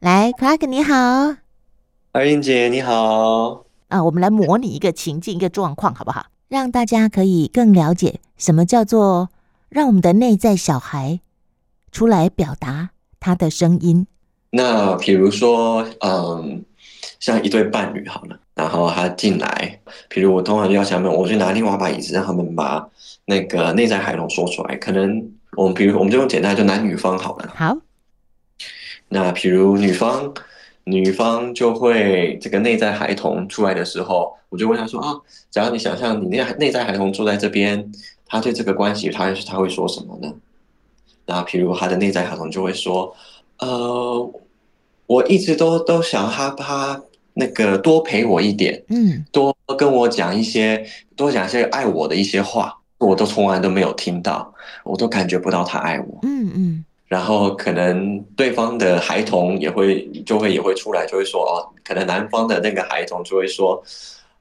来，Clark 你好，二英姐你好。啊，我们来模拟一个情境，一个状况，好不好？让大家可以更了解什么叫做让我们的内在小孩出来表达他的声音。那比如说，嗯，像一对伴侣好了，然后他进来，比如我通常就要想问，我去拿另外一把椅子，让他们把那个内在孩童说出来。可能我们比如我们就用简单，就男女方好了。好。那比如女方。女方就会这个内在孩童出来的时候，我就问他说啊，假如你想象你内内在孩童坐在这边，他对这个关系，他他会说什么呢？那譬如他的内在孩童就会说，呃，我一直都都想他他那个多陪我一点，嗯，多跟我讲一些，多讲一些爱我的一些话，我都从来都没有听到，我都感觉不到他爱我，嗯嗯。然后可能对方的孩童也会就会也会出来，就会说哦，可能男方的那个孩童就会说，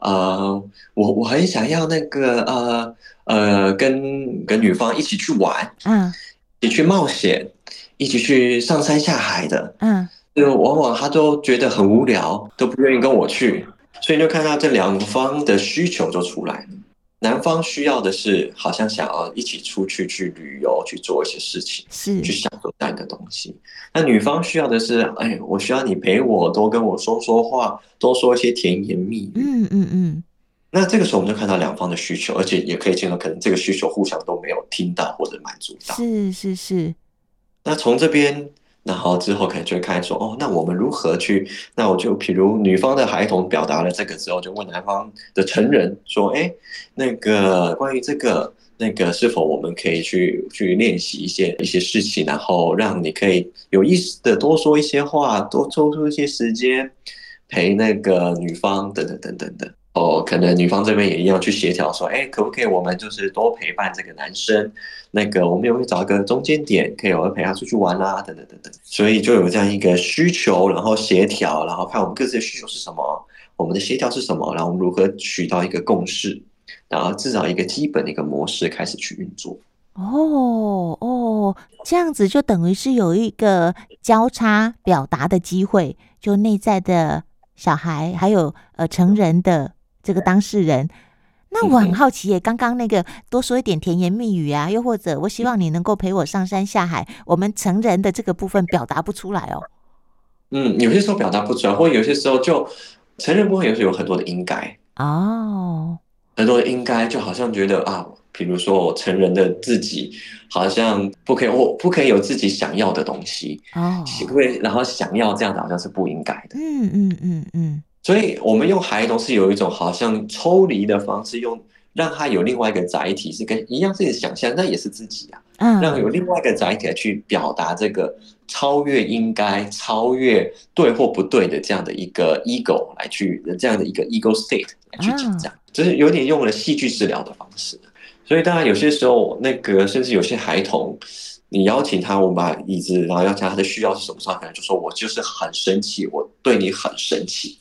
呃，我我很想要那个呃呃跟跟女方一起去玩，嗯，一起去冒险，一起去上山下海的，嗯，就往往他都觉得很无聊，都不愿意跟我去，所以就看到这两方的需求就出来了。男方需要的是，好像想要一起出去去旅游，去做一些事情，是去享受这样的东西。那女方需要的是，哎，我需要你陪我，多跟我说说话，多说一些甜言蜜语。嗯嗯嗯。那这个时候我们就看到两方的需求，而且也可以见到，可能这个需求互相都没有听到或者满足到。是是是。那从这边。然后之后可能就会开始说哦，那我们如何去？那我就比如女方的孩童表达了这个之后，就问男方的成人说：“哎，那个关于这个那个，是否我们可以去去练习一些一些事情，然后让你可以有意识的多说一些话，多抽出一些时间陪那个女方等等等等的。”哦，可能女方这边也一样去协调，说，哎，可不可以我们就是多陪伴这个男生？那个我们也会找一个中间点，可以我会陪他出去玩啦，等等等等。所以就有这样一个需求，然后协调，然后看我们各自的需求是什么，我们的协调是什么，然后我们如何取到一个共识，然后制造一个基本的一个模式开始去运作。哦哦，这样子就等于是有一个交叉表达的机会，就内在的小孩还有呃成人的。这个当事人，那我很好奇耶。刚刚那个多说一点甜言蜜语啊，又或者我希望你能够陪我上山下海，我们成人的这个部分表达不出来哦。嗯，有些时候表达不出来，或有些时候就成人部分也是有很多的应该哦，很多的应该就好像觉得啊，比如说我成人的自己好像不可以，我不可以有自己想要的东西哦，会然后想要这样的好像是不应该的。嗯嗯嗯嗯。所以，我们用孩童是有一种好像抽离的方式，用让他有另外一个载体，是跟一样自己的想象，那也是自己啊。嗯，让有另外一个载体来去表达这个超越应该、超越对或不对的这样的一个 ego 来去这样的一个 ego state 来去讲这样，就是有点用了戏剧治疗的方式。所以，当然有些时候，那个甚至有些孩童，你邀请他，我们把椅子，然后邀请他的需要是什么时候，可能就说我就是很生气，我对你很生气。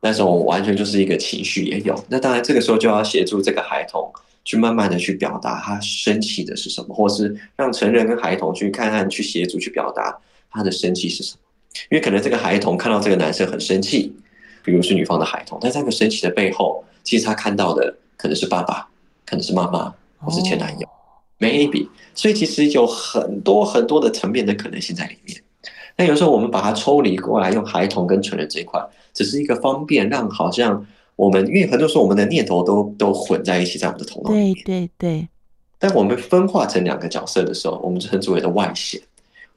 那时候我完全就是一个情绪也有，那当然这个时候就要协助这个孩童去慢慢的去表达他生气的是什么，或是让成人跟孩童去看看去协助去表达他的生气是什么，因为可能这个孩童看到这个男生很生气，比如是女方的孩童，但这个生气的背后，其实他看到的可能是爸爸，可能是妈妈，或是前男友，maybe，所以其实有很多很多的层面的可能性在里面。那有时候我们把它抽离过来，用孩童跟成人这一块，只是一个方便，让好像我们，因为很多时候我们的念头都都混在一起，在我们的头脑里面。对对对。但我们分化成两个角色的时候，我们称之为的外显。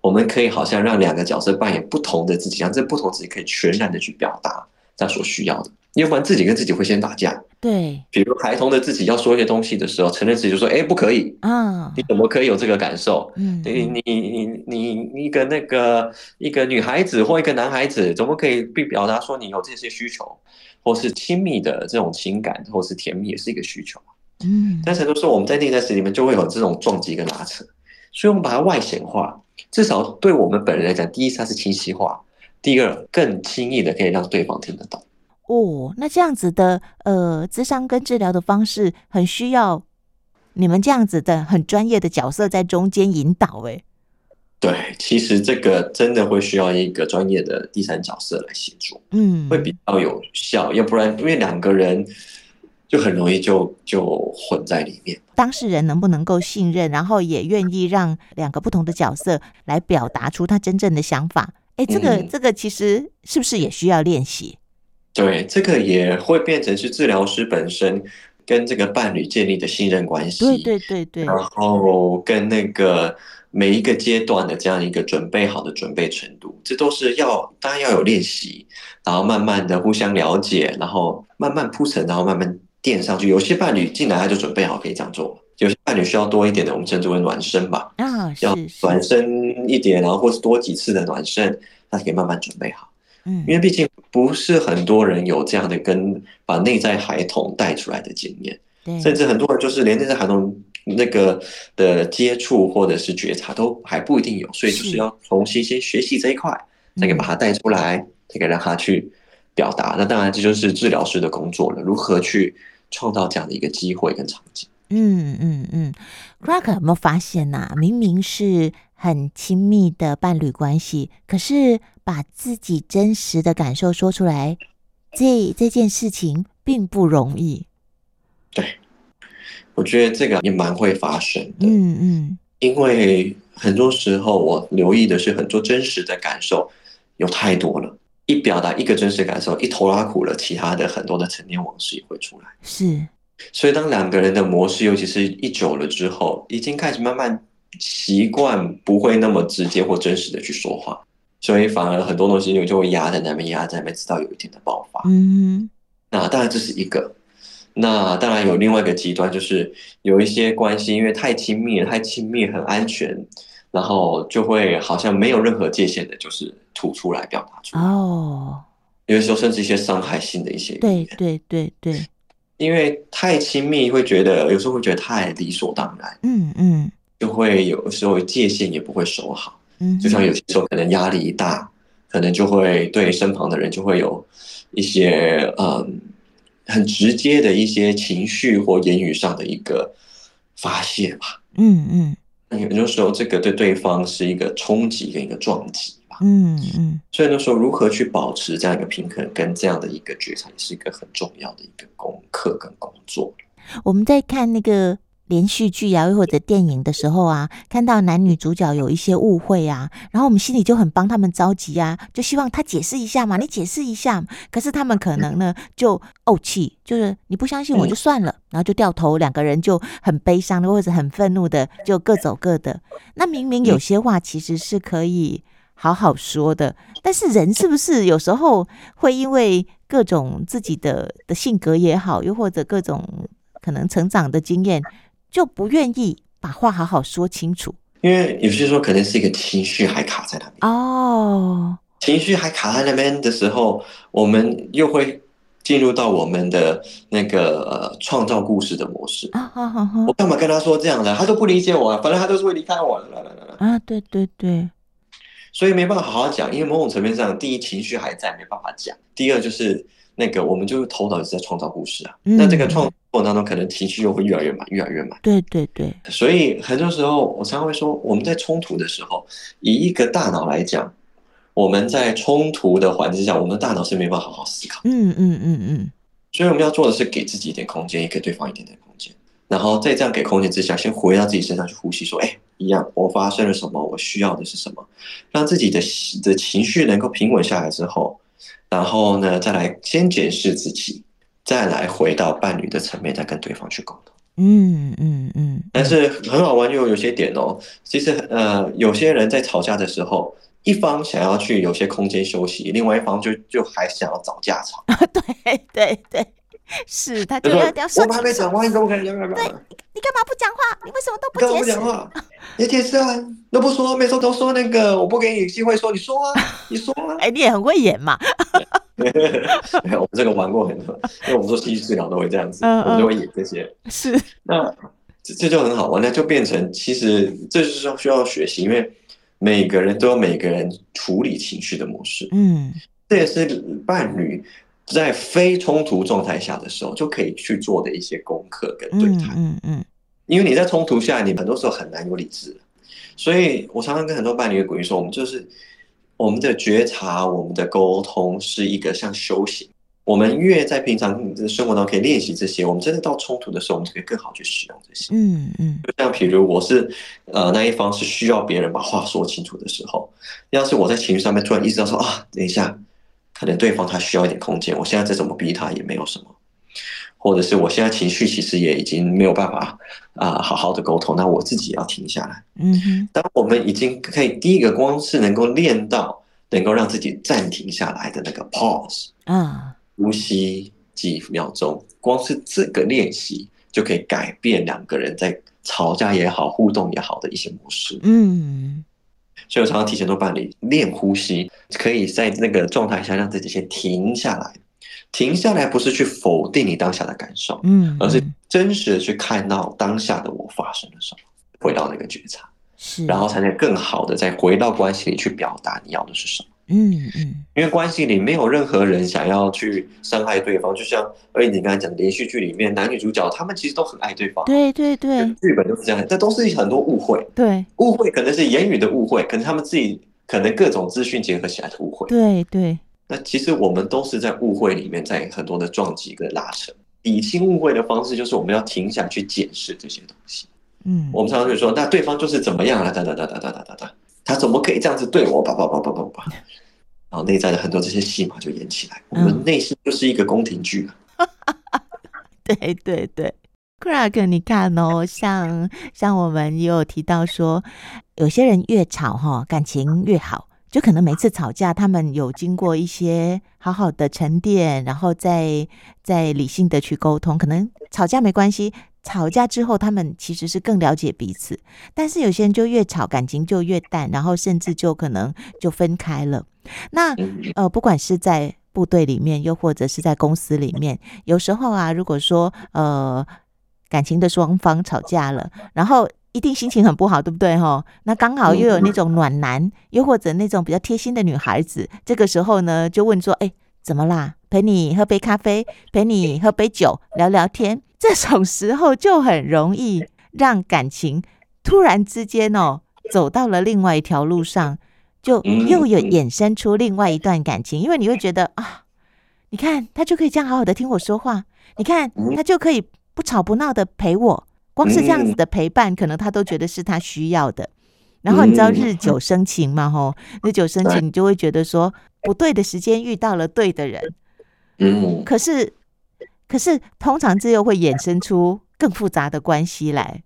我们可以好像让两个角色扮演不同的自己，让这不同自己可以全然的去表达他所需要的。要不然自己跟自己会先打架。对，比如孩童的自己要说一些东西的时候，成人自己就说：“哎，不可以啊！你怎么可以有这个感受？嗯，你你你你你一个那个一个女孩子或一个男孩子，怎么可以并表达说你有这些需求，或是亲密的这种情感，或是甜蜜也是一个需求。嗯，但是很多时候我们在内在世界里面就会有这种撞击跟拉扯，所以我们把它外显化，至少对我们本人来讲，第一它是清晰化，第二更轻易的可以让对方听得懂。哦，那这样子的呃，智商跟治疗的方式很需要你们这样子的很专业的角色在中间引导，哎，对，其实这个真的会需要一个专业的第三角色来协助，嗯，会比较有效。要不然，因为两个人就很容易就就混在里面。当事人能不能够信任，然后也愿意让两个不同的角色来表达出他真正的想法？哎，这个、嗯、这个其实是不是也需要练习？对，这个也会变成是治疗师本身跟这个伴侣建立的信任关系。对对对对，然后跟那个。每一个阶段的这样一个准备好的准备程度，这都是要当然要有练习，然后慢慢的互相了解，然后慢慢铺陈，然后慢慢垫上去。有些伴侣进来他就准备好可以这样做，有些伴侣需要多一点的，我们称之为暖身吧，啊，要暖身一点，然后或是多几次的暖身，他可以慢慢准备好。嗯，因为毕竟不是很多人有这样的跟把内在孩童带出来的经验，甚至很多人就是连内在孩童。那个的接触或者是觉察都还不一定有，所以就是要重新先学习这一块，再给把它带出来，再给让他去表达。那当然这就是治疗师的工作了，如何去创造这样的一个机会跟场景。嗯嗯嗯，Clark 有没有发现呐、啊？明明是很亲密的伴侣关系，可是把自己真实的感受说出来，这这件事情并不容易。对。我觉得这个也蛮会发生的，嗯嗯，因为很多时候我留意的是很多真实的感受有太多了，一表达一个真实感受，一头拉苦了，其他的很多的陈年往事也会出来。是，所以当两个人的模式，尤其是一久了之后，已经开始慢慢习惯不会那么直接或真实的去说话，所以反而很多东西就会压在那边，压在那边，直到有一天的爆发。嗯，那当然这是一个。那当然有另外一个极端，就是有一些关系，因为太亲密了，太亲密很安全，然后就会好像没有任何界限的，就是吐出来表达出来。哦，有的时候甚至一些伤害性的一些，对对对对，因为太亲密会觉得，有时候会觉得太理所当然，嗯嗯，就会有时候界限也不会守好，嗯，就像有些时候可能压力一大，可能就会对身旁的人就会有一些嗯。很直接的一些情绪或言语上的一个发泄吧，嗯嗯，有的时候这个对对方是一个冲击跟一个撞击。吧，嗯嗯，所以那时候如何去保持这样一个平衡跟这样的一个觉察，也是一个很重要的一个功课跟工作。我们在看那个。连续剧啊，又或者电影的时候啊，看到男女主角有一些误会啊，然后我们心里就很帮他们着急啊，就希望他解释一下嘛，你解释一下。可是他们可能呢就怄气，就是你不相信我就算了，然后就掉头，两个人就很悲伤的或者很愤怒的就各走各的。那明明有些话其实是可以好好说的，但是人是不是有时候会因为各种自己的的性格也好，又或者各种可能成长的经验。就不愿意把话好好说清楚，因为有些时候可能是一个情绪还卡在那边。哦，情绪还卡在那边的时候，我们又会进入到我们的那个呃创造故事的模式。啊，好好好，我干嘛跟他说这样的？他都不理解我，啊反正他都是会离开我的，啊，对对对，所以没办法好好讲，因为某种层面上，第一情绪还在，没办法讲；第二就是那个我们就是头脑一直在创造故事啊，嗯、那这个创。过程当中，可能情绪又会越来越满，越来越满。对对对，所以很多时候，我常常会说，我们在冲突的时候，以一个大脑来讲，我们在冲突的环境下，我们的大脑是没办法好好思考。嗯嗯嗯嗯。所以我们要做的是给自己一点空间，也给对方一点点空间，然后在这样给空间之下，先回到自己身上去呼吸，说：“哎，一样，我发生了什么？我需要的是什么？”让自己的的情绪能够平稳下来之后，然后呢，再来先检视自己。再来回到伴侣的层面，再跟对方去沟通。嗯嗯嗯。但是很好玩，又有些点哦。其实呃，有些人在吵架的时候，一方想要去有些空间休息，另外一方就就还想要找架吵。对 对对，是他就要要说。我们还没讲话，你怎么可能讲？对，你干嘛不讲话？你为什么都不解释？不讲话？你解释啊？都不说，每次都说那个，我不给你机会说，你说啊，你说啊。哎，你也很会演嘛。没有，我们这个玩过很多，因为我们做戏剧治疗都会这样子，我们就会演这些。是，那这这就很好玩，那就变成其实这就是说需要学习，因为每个人都有每个人处理情绪的模式。嗯，这也是伴侣在非冲突状态下的时候就可以去做的一些功课跟对谈。嗯嗯，因为你在冲突下，你很多时候很难有理智。所以我常常跟很多伴侣鼓励说，我们就是我们的觉察，我们的沟通是一个像修行。我们越在平常的生活当中可以练习这些，我们真的到冲突的时候，我们就可以更好去使用这些。嗯嗯，就像比如我是呃那一方是需要别人把话说清楚的时候，要是我在情绪上面突然意识到说啊，等一下，可能对方他需要一点空间，我现在再怎么逼他也没有什么，或者是我现在情绪其实也已经没有办法啊、呃、好好的沟通，那我自己也要停下来。嗯哼，当我们已经可以第一个光是能够练到能够让自己暂停下来的那个 pause 嗯。呼吸几秒钟，光是这个练习就可以改变两个人在吵架也好、互动也好的一些模式。嗯，所以我常常提前都办理练呼吸，可以在那个状态下让自己先停下来。停下来不是去否定你当下的感受，嗯，而是真实的去看到当下的我发生了什么，回到那个觉察，是，然后才能更好的再回到关系里去表达你要的是什么。嗯嗯，因为关系里没有任何人想要去伤害对方，就像而你刚才讲的连续剧里面男女主角他们其实都很爱对方，对对对，剧本就是这样，这都是很多误会，对，误会可能是言语的误会，可能他们自己可能各种资讯结合起来的误会，对对。那其实我们都是在误会里面，在很多的撞击跟拉扯，理清误会的方式就是我们要停下去检视这些东西。嗯，我们常常就说，那对方就是怎么样啊？哒哒哒哒哒哒哒哒。他怎么可以这样子对我？叭叭叭叭叭叭，然后内在的很多这些戏码就演起来。我们内心就是一个宫廷剧 了。对对对，Craig，你看哦，像像我们也有提到说，有些人越吵哈，感情越好，就可能每次吵架，他们有经过一些好好的沉淀，然后再再理性的去沟通，可能吵架没关系。吵架之后，他们其实是更了解彼此，但是有些人就越吵，感情就越淡，然后甚至就可能就分开了。那呃，不管是在部队里面，又或者是在公司里面，有时候啊，如果说呃感情的双方吵架了，然后一定心情很不好，对不对哈？那刚好又有那种暖男，又或者那种比较贴心的女孩子，这个时候呢，就问说：“哎，怎么啦？陪你喝杯咖啡，陪你喝杯酒，聊聊天。”这种时候就很容易让感情突然之间哦走到了另外一条路上，就又有衍生出另外一段感情。因为你会觉得啊，你看他就可以这样好好的听我说话，你看他就可以不吵不闹的陪我，光是这样子的陪伴，可能他都觉得是他需要的。然后你知道日久生情嘛？吼，日久生情，你就会觉得说不对的时间遇到了对的人，嗯，可是。可是，通常这又会衍生出更复杂的关系来。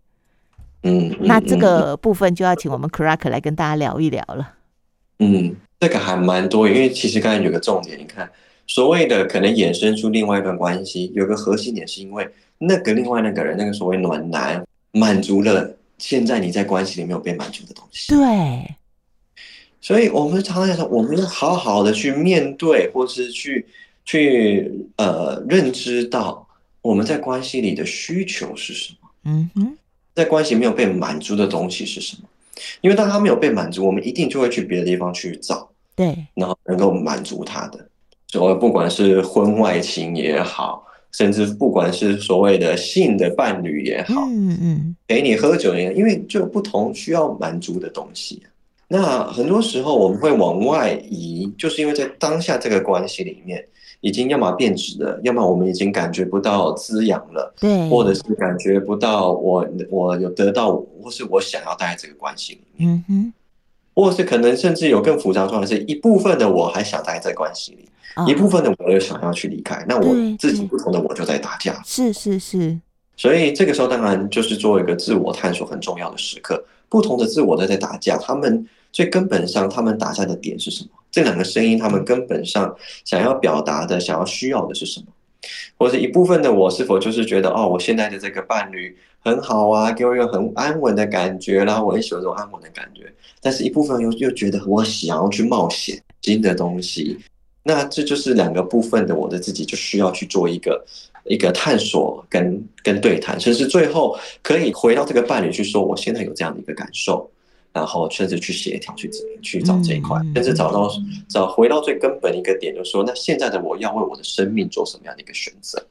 嗯，那这个部分就要请我们 Crack 来跟大家聊一聊了。嗯，这个还蛮多，因为其实刚才有个重点，你看，所谓的可能衍生出另外一段关系，有个核心点是因为那个另外那个人，那个所谓暖男，满足了现在你在关系里没有被满足的东西。对。所以我们常常说，我们要好好的去面对，或是去。去呃认知到我们在关系里的需求是什么？嗯哼，在关系没有被满足的东西是什么？因为当他没有被满足，我们一定就会去别的地方去找，对，然后能够满足他的。所谓不管是婚外情也好，甚至不管是所谓的性的伴侣也好，嗯嗯，陪你喝酒也好，因为就不同需要满足的东西。那很多时候我们会往外移，就是因为在当下这个关系里面。已经要么变质了，要么我们已经感觉不到滋养了，对，或者是感觉不到我我有得到，或是我想要待在这个关系里面，嗯哼，或是可能甚至有更复杂状态，是一部分的我还想待在关系里，哦，一部分的我又想要去离开，那我自己不同的我就在打架，是是是，所以这个时候当然就是做一个自我探索很重要的时刻，不同的自我都在打架，他们最根本上他们打架的点是什么？这两个声音，他们根本上想要表达的、想要需要的是什么？或者一部分的我是否就是觉得，哦，我现在的这个伴侣很好啊，给我一个很安稳的感觉，然后我很喜欢这种安稳的感觉。但是一部分又又觉得我想要去冒险新的东西。那这就是两个部分的我的自己，就需要去做一个一个探索跟跟对谈，甚至最后可以回到这个伴侣去说，我现在有这样的一个感受。然后甚至去协调，去去找这一块，甚至找到找回到最根本一个点，就是说，那现在的我要为我的生命做什么样的一个选择？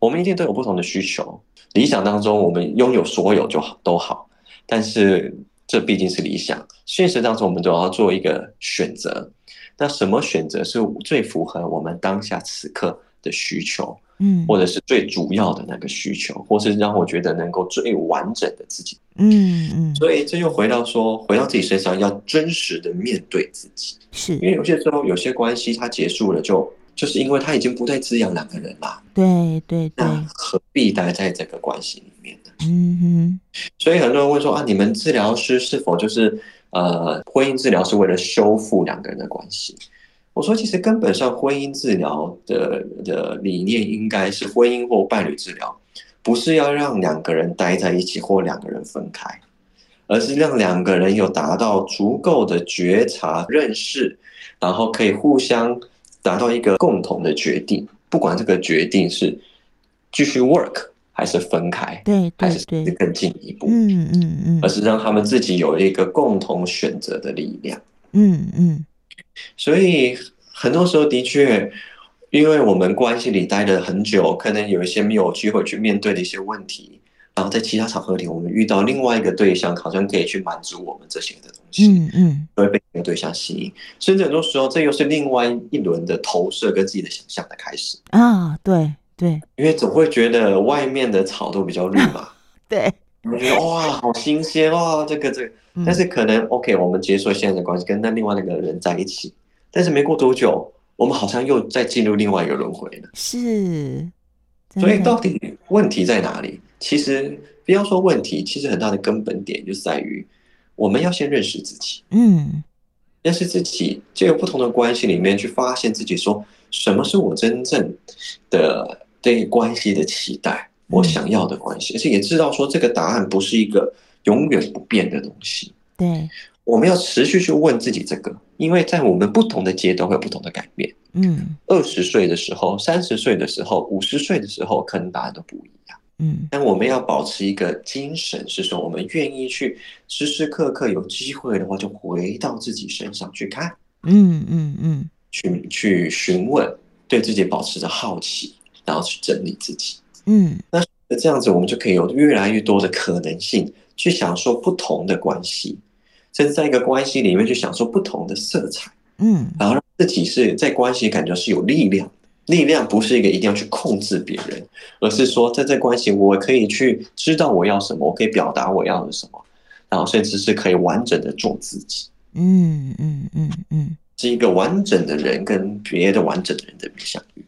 我们一定都有不同的需求。理想当中，我们拥有所有就好都好，但是这毕竟是理想，现实当中我们都要做一个选择。那什么选择是最符合我们当下此刻的需求？嗯，或者是最主要的那个需求，或是让我觉得能够最完整的自己。嗯嗯。所以这又回到说，回到自己身上，要真实的面对自己。是，因为有些时候有些关系它结束了就，就就是因为它已经不再滋养两个人了。对对对。那何必待在这个关系里面呢？嗯哼。所以很多人问说啊，你们治疗师是否就是？呃，婚姻治疗是为了修复两个人的关系。我说，其实根本上，婚姻治疗的的理念应该是婚姻或伴侣治疗，不是要让两个人待在一起或两个人分开，而是让两个人有达到足够的觉察、认识，然后可以互相达到一个共同的决定，不管这个决定是继续 work。还是分开，对，对，对，还是更进一步，嗯嗯嗯，而是让他们自己有一个共同选择的力量，嗯嗯。所以很多时候的确，因为我们关系里待了很久，可能有一些没有机会去面对的一些问题，然后在其他场合里，我们遇到另外一个对象，好像可以去满足我们这些的东西，嗯嗯，会被那个对象吸引，甚至很多时候，这又是另外一轮的投射跟自己的想象的开始啊，对。对，因为总会觉得外面的草都比较绿嘛。对，我觉得哇，好新鲜哇，这个这个。但是可能 OK，我们结束现在的关系，跟那另外那个人在一起，但是没过多久，我们好像又再进入另外一个轮回了。是，所以到底问题在哪里？其实不要说问题，其实很大的根本点就是在于，我们要先认识自己。嗯，认识自己，就有不同的关系里面去发现自己，说什么是我真正的。对关系的期待，我想要的关系，而且也知道说这个答案不是一个永远不变的东西。对，我们要持续去问自己这个，因为在我们不同的阶段会有不同的改变。嗯，二十岁的时候、三十岁的时候、五十岁的时候，可能答案都不一样。嗯，但我们要保持一个精神，是说我们愿意去时时刻刻有机会的话，就回到自己身上去看。嗯嗯嗯，去去询问，对自己保持着好奇。然后去整理自己，嗯，那这样子，我们就可以有越来越多的可能性去享受不同的关系，甚至在一个关系里面去享受不同的色彩，嗯，然后让自己是在关系感觉是有力量，力量不是一个一定要去控制别人，而是说在这关系我可以去知道我要什么，我可以表达我要的什么，然后甚至是可以完整的做自己，嗯嗯嗯嗯，是一个完整的人跟别的完整的人的相遇。